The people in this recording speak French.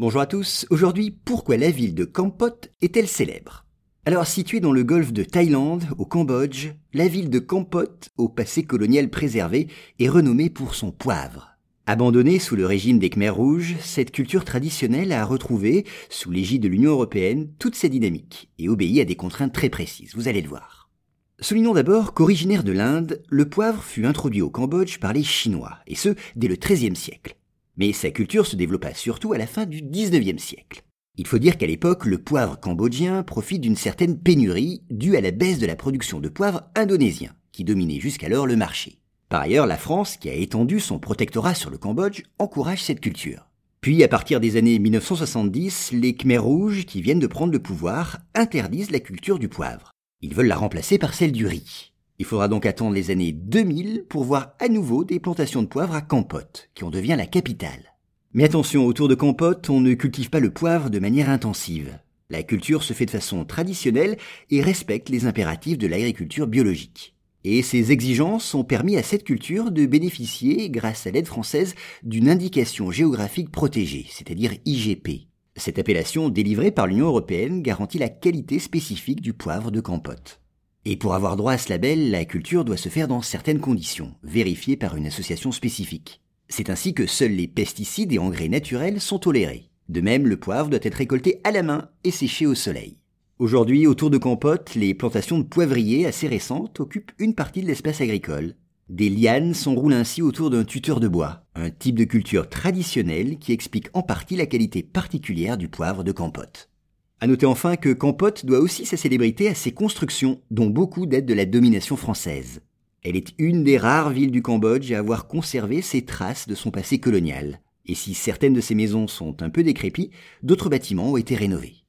Bonjour à tous, aujourd'hui pourquoi la ville de Kampot est-elle célèbre? Alors située dans le golfe de Thaïlande, au Cambodge, la ville de Kampot, au passé colonial préservé, est renommée pour son poivre. Abandonnée sous le régime des Khmers rouges, cette culture traditionnelle a retrouvé, sous l'égide de l'Union européenne, toutes ses dynamiques et obéit à des contraintes très précises, vous allez le voir. Soulignons d'abord qu'originaire de l'Inde, le poivre fut introduit au Cambodge par les Chinois, et ce, dès le XIIIe siècle mais sa culture se développa surtout à la fin du XIXe siècle. Il faut dire qu'à l'époque, le poivre cambodgien profite d'une certaine pénurie due à la baisse de la production de poivre indonésien, qui dominait jusqu'alors le marché. Par ailleurs, la France, qui a étendu son protectorat sur le Cambodge, encourage cette culture. Puis, à partir des années 1970, les Khmers rouges, qui viennent de prendre le pouvoir, interdisent la culture du poivre. Ils veulent la remplacer par celle du riz. Il faudra donc attendre les années 2000 pour voir à nouveau des plantations de poivre à Campote, qui en devient la capitale. Mais attention, autour de Campote, on ne cultive pas le poivre de manière intensive. La culture se fait de façon traditionnelle et respecte les impératifs de l'agriculture biologique. Et ces exigences ont permis à cette culture de bénéficier, grâce à l'aide française, d'une indication géographique protégée, c'est-à-dire IGP. Cette appellation délivrée par l'Union européenne garantit la qualité spécifique du poivre de Campote. Et pour avoir droit à ce label, la culture doit se faire dans certaines conditions, vérifiées par une association spécifique. C'est ainsi que seuls les pesticides et engrais naturels sont tolérés. De même, le poivre doit être récolté à la main et séché au soleil. Aujourd'hui, autour de Compote, les plantations de poivriers assez récentes occupent une partie de l'espace agricole. Des lianes s'enroulent ainsi autour d'un tuteur de bois, un type de culture traditionnelle qui explique en partie la qualité particulière du poivre de Campote. À noter enfin que Campote doit aussi sa célébrité à ses constructions, dont beaucoup datent de la domination française. Elle est une des rares villes du Cambodge à avoir conservé ses traces de son passé colonial. Et si certaines de ses maisons sont un peu décrépies, d'autres bâtiments ont été rénovés.